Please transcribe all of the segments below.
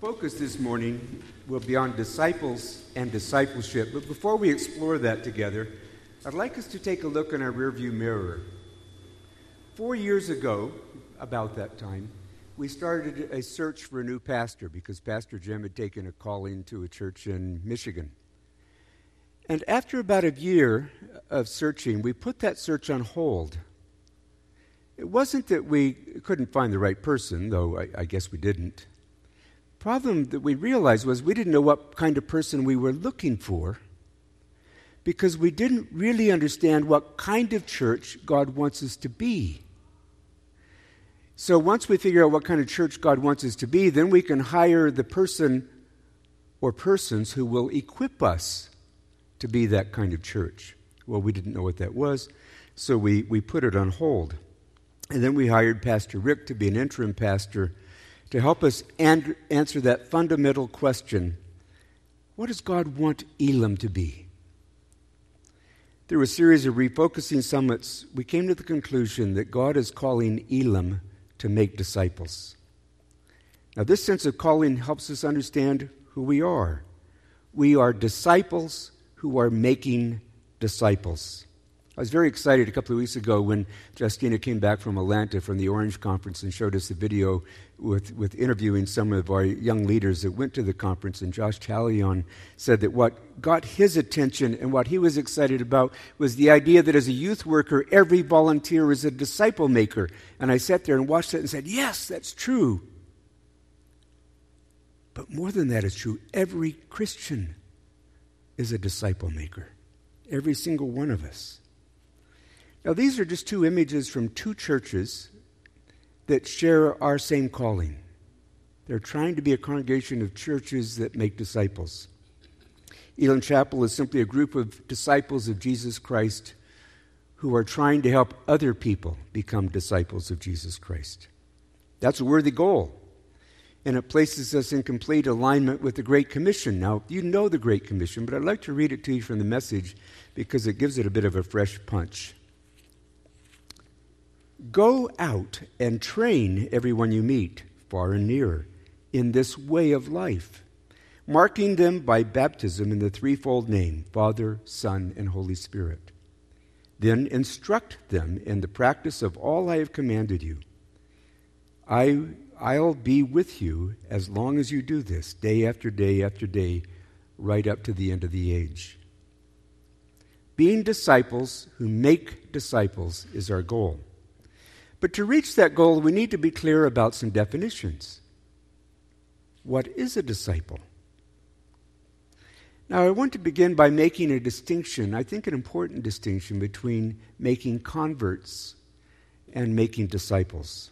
focus this morning will be on disciples and discipleship. But before we explore that together, I'd like us to take a look in our rearview mirror. Four years ago, about that time, we started a search for a new pastor because Pastor Jim had taken a calling to a church in Michigan. And after about a year of searching, we put that search on hold. It wasn't that we couldn't find the right person, though I, I guess we didn't problem that we realized was we didn't know what kind of person we were looking for because we didn't really understand what kind of church God wants us to be. So once we figure out what kind of church God wants us to be, then we can hire the person or persons who will equip us to be that kind of church. Well, we didn't know what that was, so we, we put it on hold. And then we hired Pastor Rick to be an interim pastor to help us and answer that fundamental question what does God want Elim to be? Through a series of refocusing summits, we came to the conclusion that God is calling Elim to make disciples. Now, this sense of calling helps us understand who we are. We are disciples who are making disciples. I was very excited a couple of weeks ago when Justina came back from Atlanta from the Orange Conference and showed us a video with, with interviewing some of our young leaders that went to the conference. And Josh Talion said that what got his attention and what he was excited about was the idea that as a youth worker, every volunteer is a disciple maker. And I sat there and watched it and said, Yes, that's true. But more than that is true. Every Christian is a disciple maker. Every single one of us. Now, these are just two images from two churches that share our same calling. They're trying to be a congregation of churches that make disciples. Elim Chapel is simply a group of disciples of Jesus Christ who are trying to help other people become disciples of Jesus Christ. That's a worthy goal. And it places us in complete alignment with the Great Commission. Now, you know the Great Commission, but I'd like to read it to you from the message because it gives it a bit of a fresh punch. Go out and train everyone you meet, far and near, in this way of life, marking them by baptism in the threefold name Father, Son, and Holy Spirit. Then instruct them in the practice of all I have commanded you. I, I'll be with you as long as you do this, day after day after day, right up to the end of the age. Being disciples who make disciples is our goal. But to reach that goal, we need to be clear about some definitions. What is a disciple? Now, I want to begin by making a distinction, I think an important distinction, between making converts and making disciples.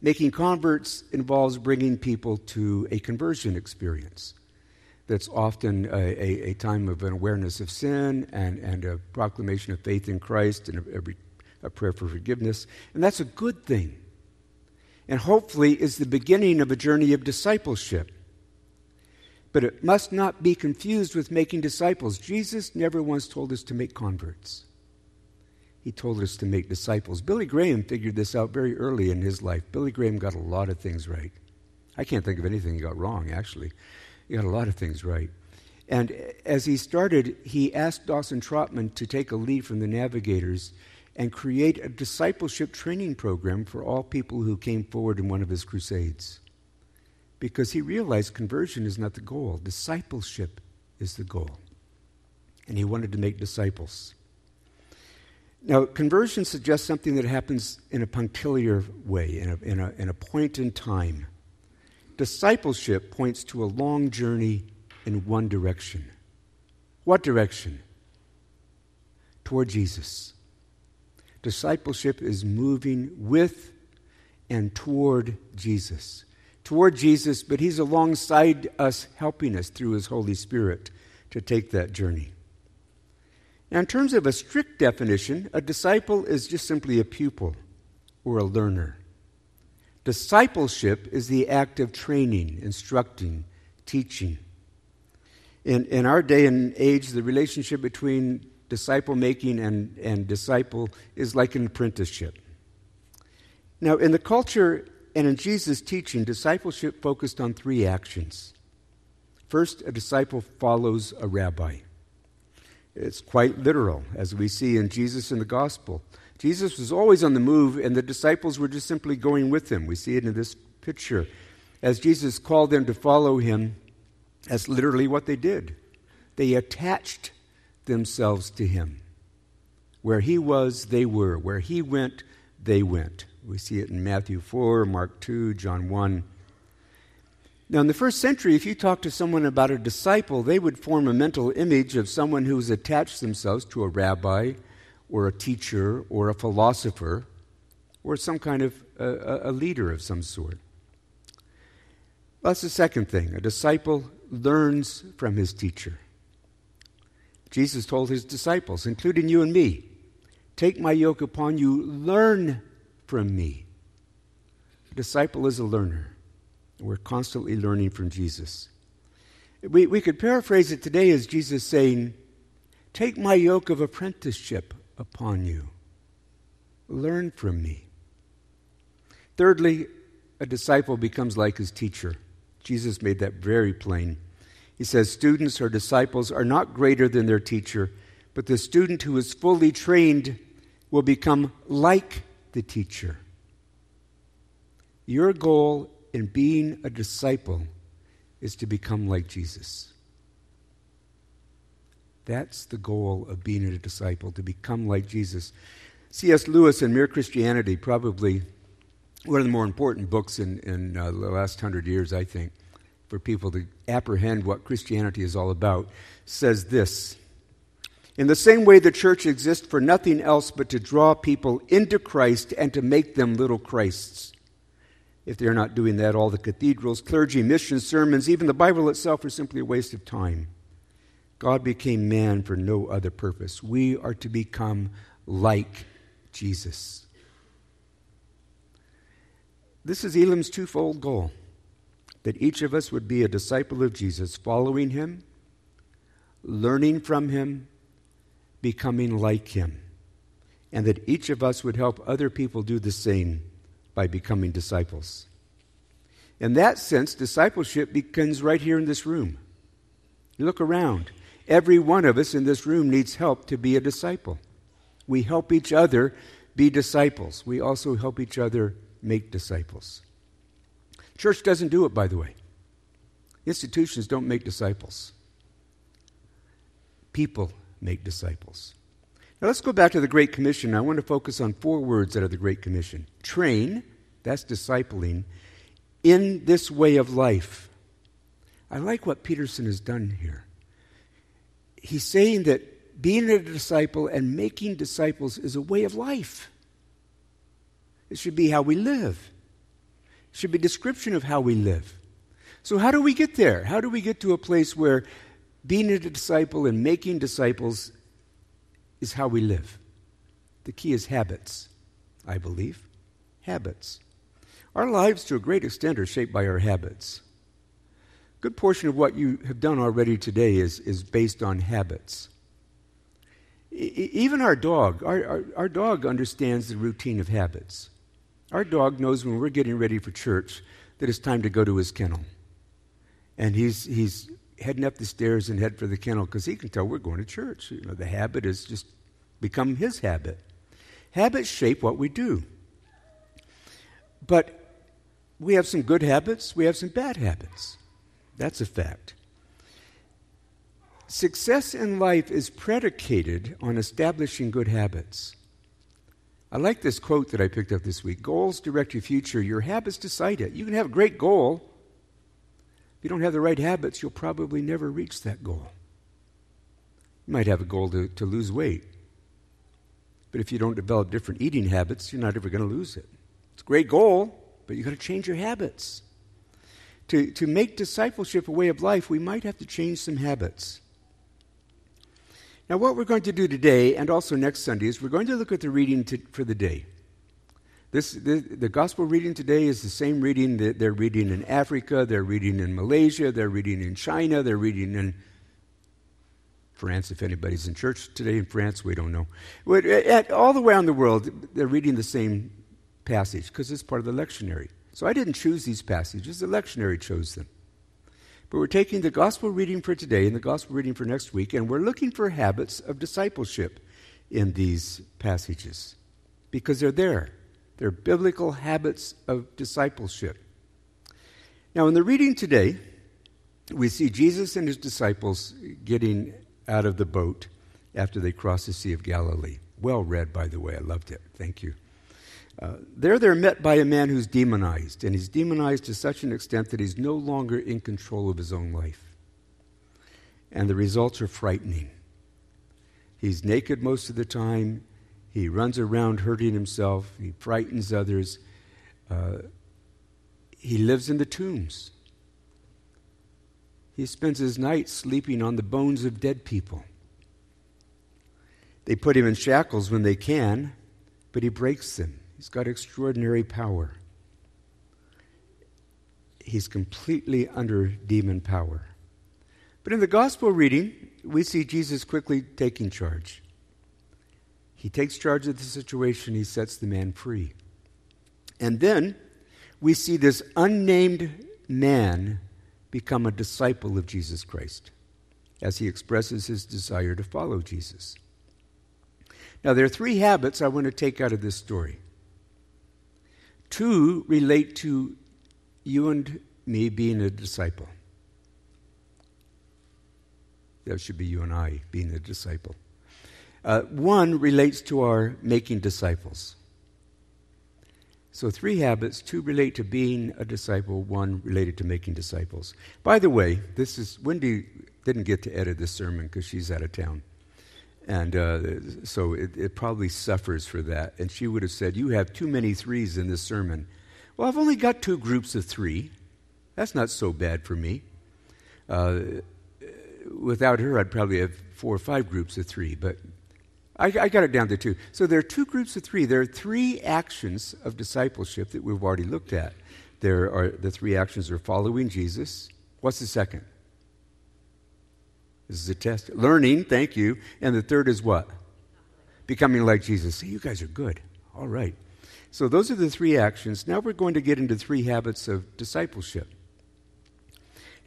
Making converts involves bringing people to a conversion experience. That's often a, a, a time of an awareness of sin and, and a proclamation of faith in Christ and a, a a prayer for forgiveness, and that's a good thing. And hopefully is the beginning of a journey of discipleship. But it must not be confused with making disciples. Jesus never once told us to make converts. He told us to make disciples. Billy Graham figured this out very early in his life. Billy Graham got a lot of things right. I can't think of anything he got wrong, actually. He got a lot of things right. And as he started, he asked Dawson Trotman to take a lead from the navigators and create a discipleship training program for all people who came forward in one of his crusades. Because he realized conversion is not the goal, discipleship is the goal. And he wanted to make disciples. Now, conversion suggests something that happens in a punctiliar way, in a, in a, in a point in time. Discipleship points to a long journey in one direction. What direction? Toward Jesus. Discipleship is moving with and toward Jesus. Toward Jesus, but He's alongside us, helping us through His Holy Spirit to take that journey. Now, in terms of a strict definition, a disciple is just simply a pupil or a learner. Discipleship is the act of training, instructing, teaching. In, in our day and age, the relationship between disciple making and, and disciple is like an apprenticeship. Now, in the culture and in Jesus' teaching, discipleship focused on three actions. First, a disciple follows a rabbi. It's quite literal, as we see in Jesus in the gospel. Jesus was always on the move, and the disciples were just simply going with him. We see it in this picture. As Jesus called them to follow him, that's literally what they did. They attached themselves to him. Where he was, they were. Where he went, they went. We see it in Matthew 4, Mark 2, John 1. Now, in the first century, if you talk to someone about a disciple, they would form a mental image of someone who has attached themselves to a rabbi or a teacher or a philosopher or some kind of uh, a leader of some sort. That's the second thing. A disciple learns from his teacher. Jesus told his disciples, including you and me, Take my yoke upon you, learn from me. A disciple is a learner. We're constantly learning from Jesus. We, we could paraphrase it today as Jesus saying, Take my yoke of apprenticeship upon you. Learn from me. Thirdly, a disciple becomes like his teacher. Jesus made that very plain. He says, Students or disciples are not greater than their teacher, but the student who is fully trained will become like the teacher. Your goal in being a disciple is to become like Jesus. That's the goal of being a disciple, to become like Jesus. C.S. Lewis in Mere Christianity, probably one of the more important books in, in uh, the last hundred years, I think, for people to apprehend what Christianity is all about, says this In the same way, the church exists for nothing else but to draw people into Christ and to make them little Christs. If they're not doing that, all the cathedrals, clergy, missions, sermons, even the Bible itself are simply a waste of time. God became man for no other purpose. We are to become like Jesus. This is Elim's twofold goal that each of us would be a disciple of Jesus, following him, learning from him, becoming like him, and that each of us would help other people do the same by becoming disciples. In that sense, discipleship begins right here in this room. You look around. Every one of us in this room needs help to be a disciple. We help each other be disciples. We also help each other make disciples. Church doesn't do it, by the way. Institutions don't make disciples. People make disciples. Now let's go back to the Great Commission. I want to focus on four words out of the Great Commission train, that's discipling, in this way of life. I like what Peterson has done here. He's saying that being a disciple and making disciples is a way of life. It should be how we live. Should be a description of how we live. So how do we get there? How do we get to a place where being a disciple and making disciples is how we live. The key is habits, I believe. Habits. Our lives, to a great extent, are shaped by our habits. A good portion of what you have done already today is, is based on habits. Even our dog, our, our, our dog understands the routine of habits. Our dog knows when we're getting ready for church that it's time to go to his kennel. And he's, he's heading up the stairs and head for the kennel because he can tell we're going to church. You know, the habit has just become his habit. Habits shape what we do. But we have some good habits, we have some bad habits. That's a fact. Success in life is predicated on establishing good habits. I like this quote that I picked up this week Goals direct your future, your habits decide it. You can have a great goal, If you don't have the right habits, you'll probably never reach that goal. You might have a goal to, to lose weight. But if you don't develop different eating habits, you're not ever going to lose it. It's a great goal, but you've got to change your habits. To, to make discipleship a way of life, we might have to change some habits. Now, what we're going to do today and also next Sunday is we're going to look at the reading to, for the day. This, the, the gospel reading today is the same reading that they're reading in Africa, they're reading in Malaysia, they're reading in China, they're reading in France, if anybody's in church today in France, we don't know. But at, all the way around the world, they're reading the same passage because it's part of the lectionary. So I didn't choose these passages, the lectionary chose them. But we're taking the gospel reading for today and the gospel reading for next week, and we're looking for habits of discipleship in these passages because they're there. They're biblical habits of discipleship. Now, in the reading today, we see Jesus and his disciples getting out of the boat after they cross the Sea of Galilee. Well read, by the way. I loved it. Thank you. Uh, there they're met by a man who's demonized, and he's demonized to such an extent that he's no longer in control of his own life. And the results are frightening. He's naked most of the time. He runs around hurting himself. He frightens others. Uh, he lives in the tombs. He spends his nights sleeping on the bones of dead people. They put him in shackles when they can, but he breaks them. He's got extraordinary power. He's completely under demon power. But in the gospel reading, we see Jesus quickly taking charge. He takes charge of the situation, he sets the man free. And then we see this unnamed man become a disciple of Jesus Christ as he expresses his desire to follow Jesus. Now, there are three habits I want to take out of this story. Two relate to you and me being a disciple. That should be you and I being a disciple. Uh, one relates to our making disciples. So, three habits two relate to being a disciple, one related to making disciples. By the way, this is Wendy didn't get to edit this sermon because she's out of town. And uh, so it, it, probably suffers for that. And she would have said, You have too many threes in this sermon. Well, I've only got two groups of three. That's not so bad for me. Uh, without her, I'd probably have four or five groups of three, but I, I, got it down to two. So there are two groups of three. There are three actions of discipleship that we've already looked at. There are the three actions are following Jesus. What's the second? This is a test. Learning, thank you. And the third is what? Becoming like Jesus. See, you guys are good. All right. So those are the three actions. Now we're going to get into three habits of discipleship.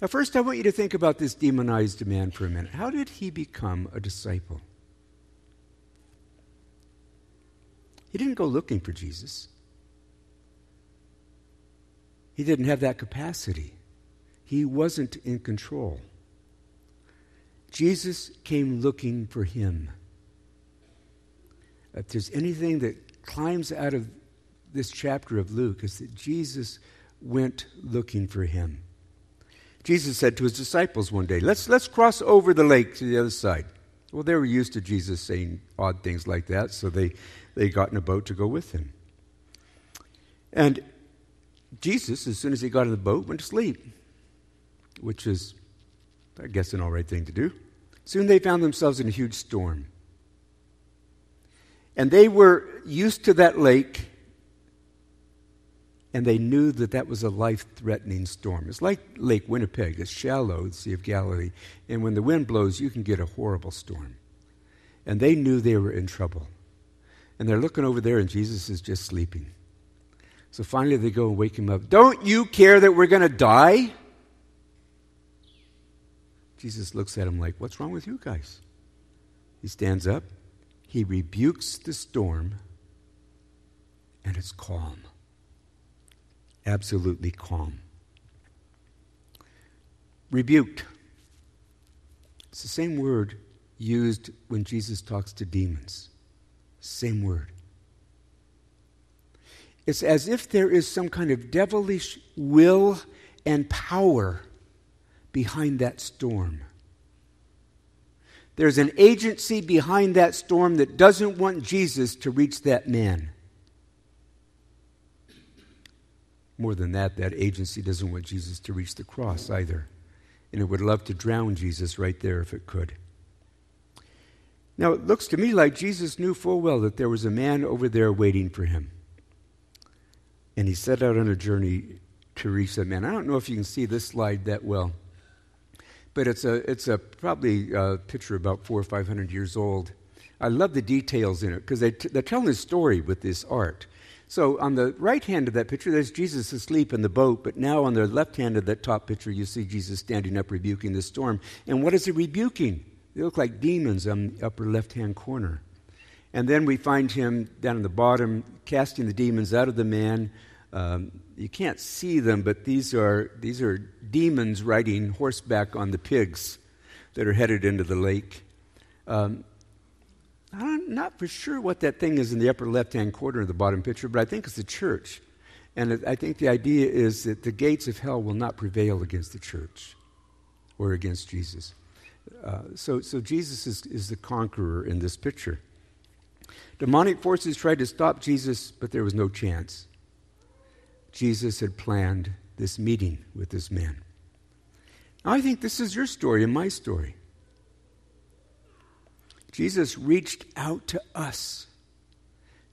Now, first, I want you to think about this demonized man for a minute. How did he become a disciple? He didn't go looking for Jesus. He didn't have that capacity. He wasn't in control. Jesus came looking for him. If there's anything that climbs out of this chapter of Luke, is that Jesus went looking for him. Jesus said to his disciples one day, let's, let's cross over the lake to the other side. Well, they were used to Jesus saying odd things like that, so they, they got in a boat to go with him. And Jesus, as soon as he got in the boat, went to sleep, which is, I guess, an all right thing to do. Soon they found themselves in a huge storm. And they were used to that lake and they knew that that was a life threatening storm. It's like Lake Winnipeg, it's shallow, the Sea of Galilee, and when the wind blows, you can get a horrible storm. And they knew they were in trouble. And they're looking over there, and Jesus is just sleeping. So finally, they go and wake him up. Don't you care that we're going to die? Jesus looks at him like, What's wrong with you guys? He stands up, he rebukes the storm, and it's calm absolutely calm. Rebuked. It's the same word used when Jesus talks to demons. Same word. It's as if there is some kind of devilish will and power behind that storm. There's an agency behind that storm that doesn't want Jesus to reach that man. More than that, that agency doesn't want Jesus to reach the cross either. And it would love to drown Jesus right there if it could. Now, it looks to me like Jesus knew full well that there was a man over there waiting for him. And he set out on a journey to reach that man. I don't know if you can see this slide that well, but it's a, it's a probably a picture about four or five hundred years old. I love the details in it because they t- they're telling a story with this art. So on the right hand of that picture, there's Jesus asleep in the boat, but now on the left hand of that top picture, you see Jesus standing up rebuking the storm. And what is he rebuking? They look like demons on the upper left hand corner. And then we find him down in the bottom casting the demons out of the man. Um, you can't see them, but these are, these are demons riding horseback on the pigs that are headed into the lake. Um, I'm not for sure what that thing is in the upper left hand corner of the bottom picture, but I think it's a church. And I think the idea is that the gates of hell will not prevail against the church or against Jesus. Uh, so, so Jesus is, is the conqueror in this picture. Demonic forces tried to stop Jesus, but there was no chance. Jesus had planned this meeting with this man. I think this is your story and my story. Jesus reached out to us.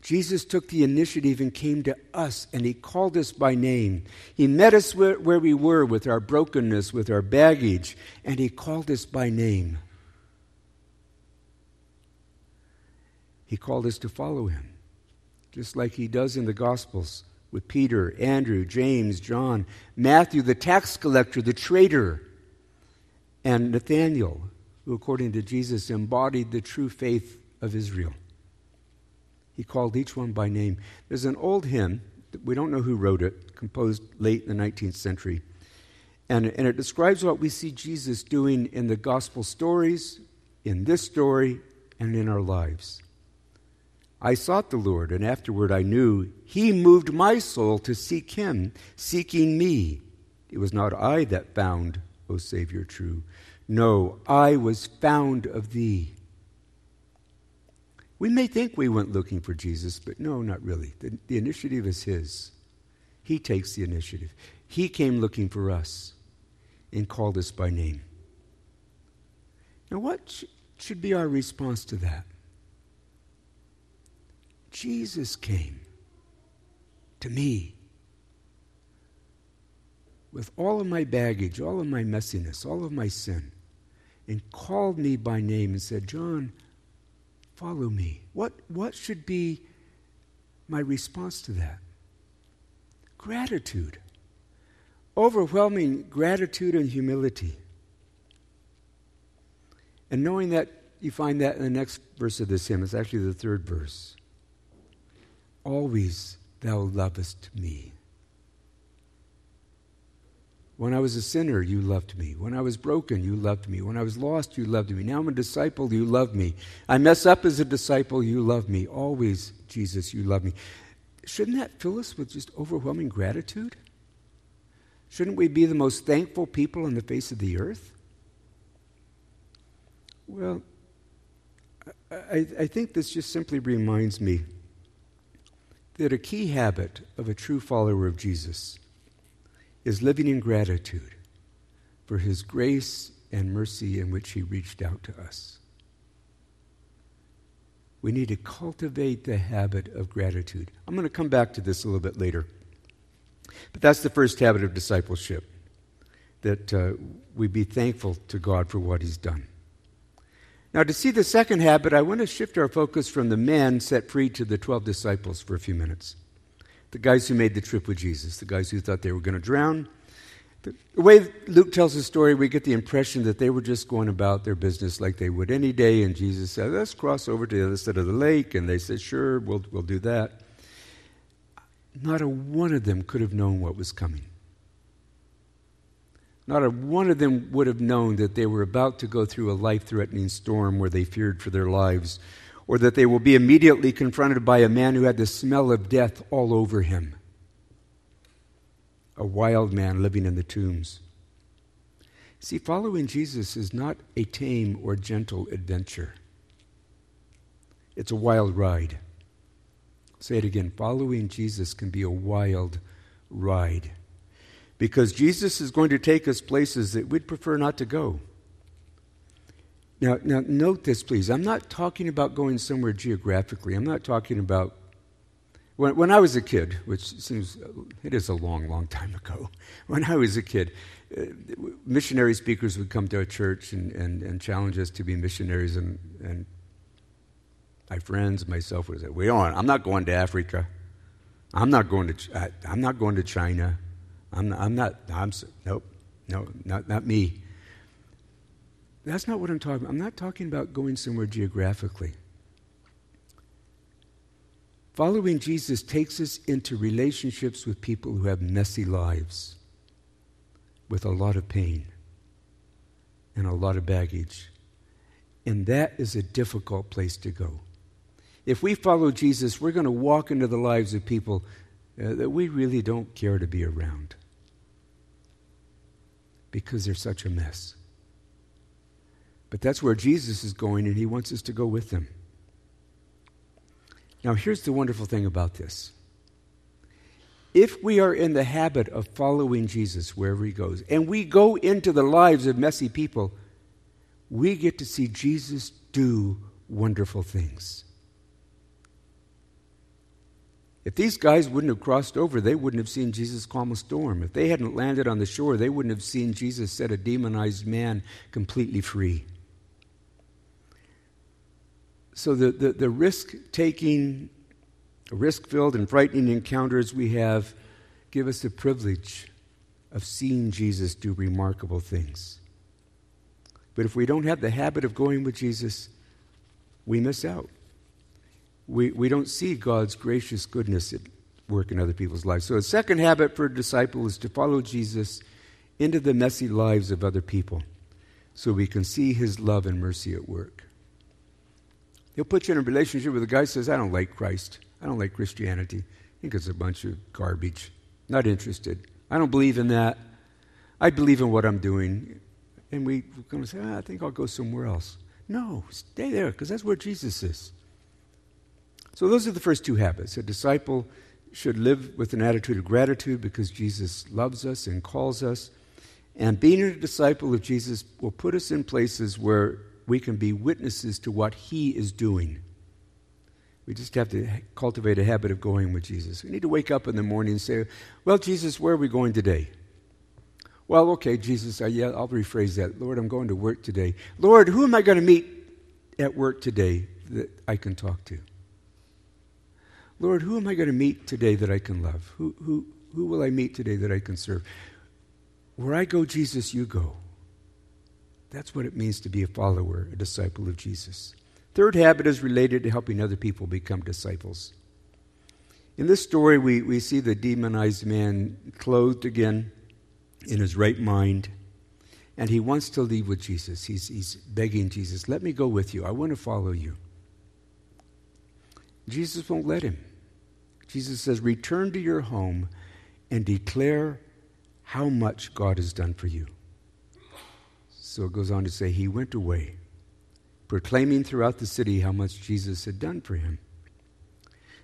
Jesus took the initiative and came to us, and He called us by name. He met us where, where, we were with our brokenness, with our baggage, and He called us by name. He called us to follow Him, just like He does in the Gospels with Peter, Andrew, James, John, Matthew, the tax collector, the traitor, and Nathaniel, who, according to Jesus, embodied the true faith of Israel. He called each one by name. There's an old hymn, we don't know who wrote it, composed late in the 19th century. And, and it describes what we see Jesus doing in the gospel stories, in this story, and in our lives. I sought the Lord, and afterward I knew He moved my soul to seek Him, seeking me. It was not I that found, O Savior true, no, I was found of thee. We may think we went looking for Jesus, but no, not really. The, the, initiative is His. He takes the initiative. He came looking for us and called us by name. Now, what sh- should be our response to that? Jesus came to me with all of my baggage, all of my messiness, all of my sin and called me by name and said, John, follow me. What, what should be my response to that? Gratitude. Overwhelming gratitude and humility. And knowing that, you find that in the next verse of this hymn. It's actually the third verse. Always thou lovest me. When I was a sinner, you loved me. When I was broken, you loved me. When I was lost, you loved me. Now I'm a disciple, you love me. I mess up as a disciple, you love me. Always, Jesus, you love me. Shouldn't that fill us with just overwhelming gratitude? Shouldn't we be the most thankful people on the face of the earth? Well, I, I think this just simply reminds me that a key habit of a true follower of Jesus is living in gratitude for his grace and mercy in which he reached out to us. We need to cultivate the habit of gratitude. I'm going to come back to this a little bit later. But that's the first habit of discipleship that uh, we be thankful to God for what he's done. Now, to see the second habit, I want to shift our focus from the men set free to the 12 disciples for a few minutes the guys who made the trip with Jesus, the guys who thought they were going to drown. The way Luke tells the story, we get the impression that they were just going about their business like they would any day, and Jesus said, Let's cross over to the other side of the lake. And they said, Sure, we'll, we'll do that. Not a one of them could have known what was coming. Not a one of them would have known that they were about to go through a life threatening storm where they feared for their lives or that they will be immediately confronted by a man who had the smell of death all over him. A wild man living in the tombs. See, following Jesus is not a tame or gentle adventure, it's a wild ride. Say it again following Jesus can be a wild ride. Because Jesus is going to take us places that we'd prefer not to go. Now, now, note this, please. I'm not talking about going somewhere geographically. I'm not talking about. When, when I was a kid, which seems, it is a long, long time ago, when I was a kid, uh, missionary speakers would come to our church and, and, and challenge us to be missionaries, and, and my friends, myself, would say, We don't, I'm not going to Africa. I'm not going to, I, I'm not going to China. I'm not, I'm not, I'm, nope, no, not, not me. That's not what I'm talking about. I'm not talking about going somewhere geographically. Following Jesus takes us into relationships with people who have messy lives, with a lot of pain and a lot of baggage. And that is a difficult place to go. If we follow Jesus, we're going to walk into the lives of people uh, that we really don't care to be around because they're such a mess. But that's where Jesus is going, and he wants us to go with him. Now, here's the wonderful thing about this. If we are in the habit of following Jesus wherever he goes, and we go into the lives of messy people, we get to see Jesus do wonderful things. If these guys wouldn't have crossed over, they wouldn't have seen Jesus calm a storm. If they hadn't landed on the shore, they wouldn't have seen Jesus set a demonized man completely free. So the, the, the risk taking, risk filled, and frightening encounters we have give us the privilege of seeing Jesus do remarkable things. But if we don't have the habit of going with Jesus, we miss out. We, we don't see God's gracious goodness at work in other people's lives. So, a second habit for a disciple is to follow Jesus into the messy lives of other people so we can see his love and mercy at work. He'll put you in a relationship with a guy who says, I don't like Christ. I don't like Christianity. I think it's a bunch of garbage. Not interested. I don't believe in that. I believe in what I'm doing and we, are going to say, ah, I think I'll go somewhere else. No, stay there because that's where Jesus is. So, those are the first two habits. A disciple should live with an attitude of gratitude because Jesus loves us and calls us. And being a disciple of Jesus will put us in places where we can be witnesses to what he is doing. We just have to cultivate a habit of going with Jesus. We need to wake up in the morning and say, Well, Jesus, where are we going today? Well, okay, Jesus, uh, yeah, I'll rephrase that. Lord, I'm going to work today. Lord, who am I going to meet at work today that I can talk to? Lord, who am I going to meet today that I can love? Who, who, who will I meet today that I can serve? Where I go, Jesus, you go. That's what it means to be a follower, a disciple of Jesus. Third habit is related to helping other people become disciples. In this story, we, we see the demonized man clothed again in his right mind, and he wants to leave with Jesus. He's, he's begging Jesus, Let me go with you. I want to follow you. Jesus won't let him. Jesus says, Return to your home and declare how much God has done for you. So it goes on to say, He went away, proclaiming throughout the city how much Jesus had done for him.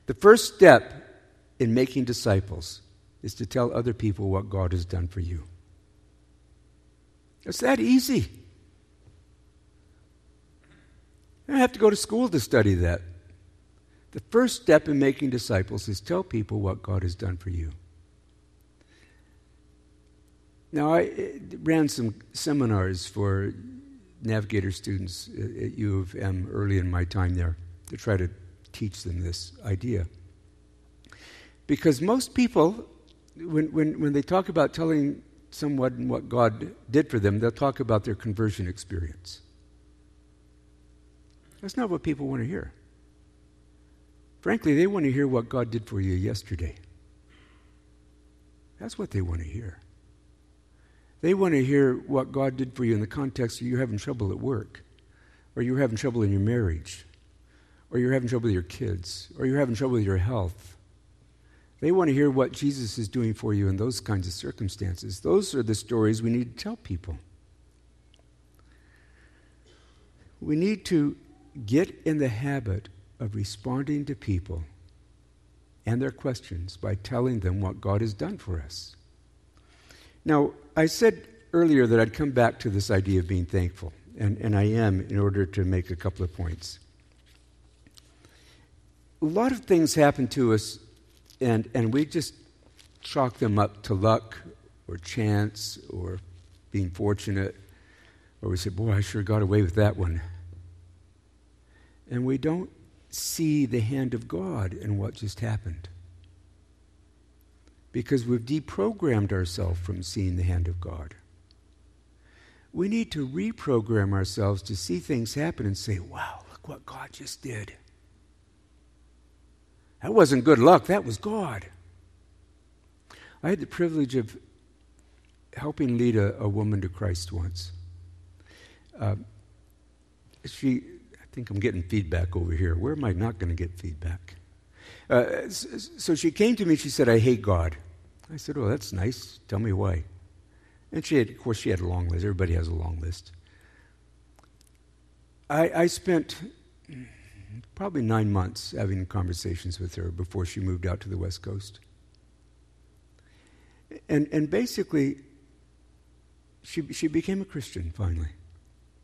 The first step in making disciples is to tell other people what God has done for you. It's that easy. I have to go to school to study that. The first step in making disciples is tell people what God has done for you. Now, I eh, ran some seminars for navigator students at U of M early in my time there to try to teach them this idea. Because most people when, when, when they talk about telling someone what God did for them, they'll talk about their conversion experience. That's not what people want to hear. Frankly, they want to hear what God did for you yesterday. That's what they want to hear. They want to hear what God did for you in the context of you having trouble at work, or you're having trouble in your marriage, or you're having trouble with your kids, or you're having trouble with your health, they want to hear what Jesus is doing for you in those kinds of circumstances. Those are the stories we need to tell people. We need to get in the habit of responding to people and their questions by telling them what God has done for us. Now, I said earlier that I'd come back to this idea of being thankful, and, and I am in order to make a couple of points. A lot of things happen to us and, and we just chalk them up to luck or chance or being fortunate, or we say, Boy, I sure got away with that one. And we don't see the hand of God in what just happened. because we've deprogrammed ourselves from seeing the hand of God. We need to reprogram ourselves to see things happen and say, wow, look what God just did. That wasn't good luck, that was God. I had the privilege of helping lead a, a woman to Christ once. Uh, she, think I'm getting feedback over here. Where am I not going to get feedback? Uh, so she came to me. She said, "I hate God." I said, "Oh, that's nice. Tell me why." And she had, of course, she had a long list. Everybody has a long list. I, I spent probably nine months having conversations with her before she moved out to the West Coast. And, and basically, she, she became a Christian finally.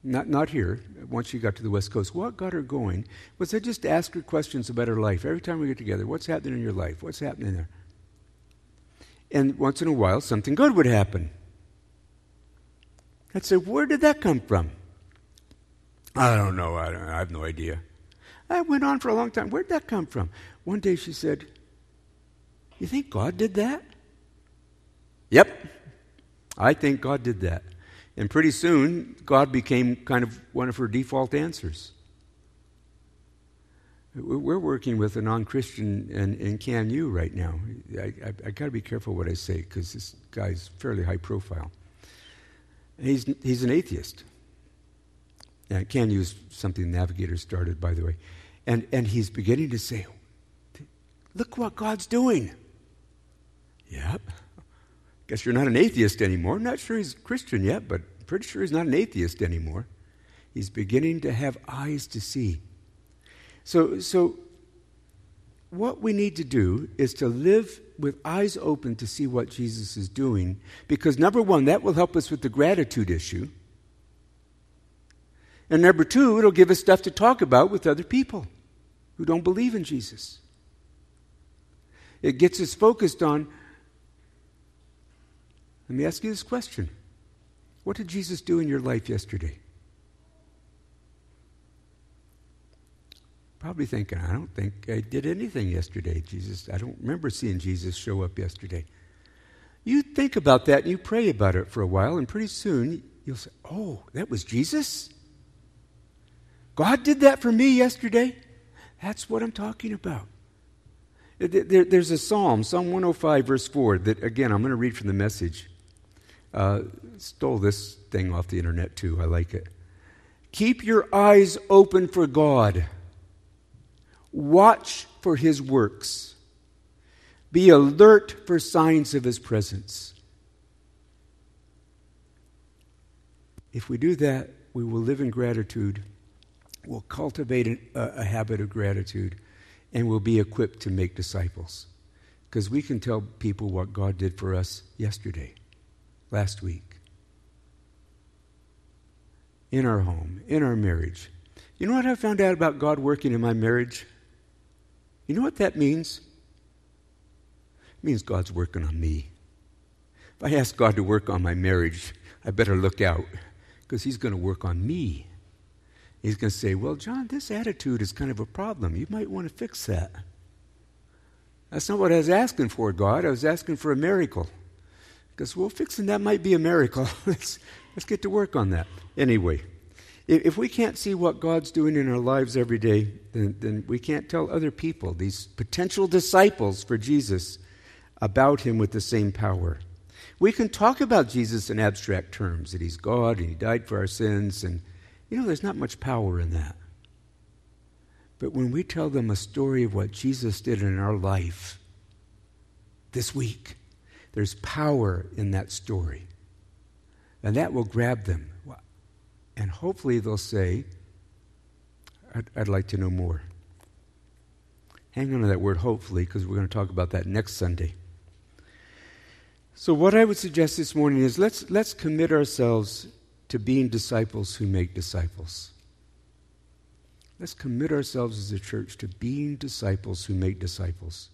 Not, not here, once she got to the West Coast. What got her going was I just asked her questions about her life. Every time we get together, what's happening in your life? What's happening there? And once in a while, something good would happen. I'd say, Where did that come from? I don't know. I, don't, I have no idea. That went on for a long time. Where'd that come from? One day she said, You think God did that? Yep. I think God did that. And pretty soon, God became kind of one of her default answers. We're working with a non Christian in, in CanU right now. I, I, I got to be careful what I say because this guy's fairly high profile. He's, he's an atheist. Yeah, CanU is something Navigator started, by the way. And, and he's beginning to say, Look what God's doing. Yep. Guess you're not an atheist anymore. I'm Not sure he's a Christian yet, but I'm pretty sure he's not an atheist anymore. He's beginning to have eyes to see. So, so what we need to do is to live with eyes open to see what Jesus is doing, because number one, that will help us with the gratitude issue. And number two, it'll give us stuff to talk about with other people who don't believe in Jesus. It gets us focused on let me ask you this question What did Jesus do in your life yesterday? Probably thinking, I don't think I did anything yesterday, Jesus. I don't remember seeing Jesus show up yesterday. You think about that and you pray about it for a while, and pretty soon you'll say, Oh, that was Jesus? God did that for me yesterday? That's what I'm talking about. There, there's a psalm, Psalm 105, verse 4, that again, I'm going to read from the message. Uh, stole this thing off the internet too. I like it. Keep your eyes open for God. Watch for his works. Be alert for signs of his presence. If we do that, we will live in gratitude. We'll cultivate a, a habit of gratitude and we'll be equipped to make disciples. Because we can tell people what God did for us yesterday last week. In our home, in our marriage. You know what I found out about God working in my marriage? You know what that means? It means God's working on me. If I ask God to work on my marriage, I better look out because He's going to work on me. He's going to say, Well, John, this attitude is kind of a problem. You might want to fix that. That's not what I was asking for, God. I was asking for a miracle. Because, well, fixing that might be a miracle. let's, let's get to work on that. Anyway, if, we can't see what God's doing in our lives every day, then, then we can't tell other people, these potential disciples for Jesus, about him with the same power. We can talk about Jesus in abstract terms that he's God and he died for our sins, and you know, there's not much power in that. But when we tell them a story of what Jesus did in our life this week, there's power in that story. And that will grab them. And hopefully they'll say, I'd, I'd like to know more. Hang on to that word hopefully, because we're going to talk about that next Sunday. So, what I would suggest this morning is let's, let's commit ourselves to being disciples who make disciples. Let's commit ourselves as a church to being disciples who make disciples.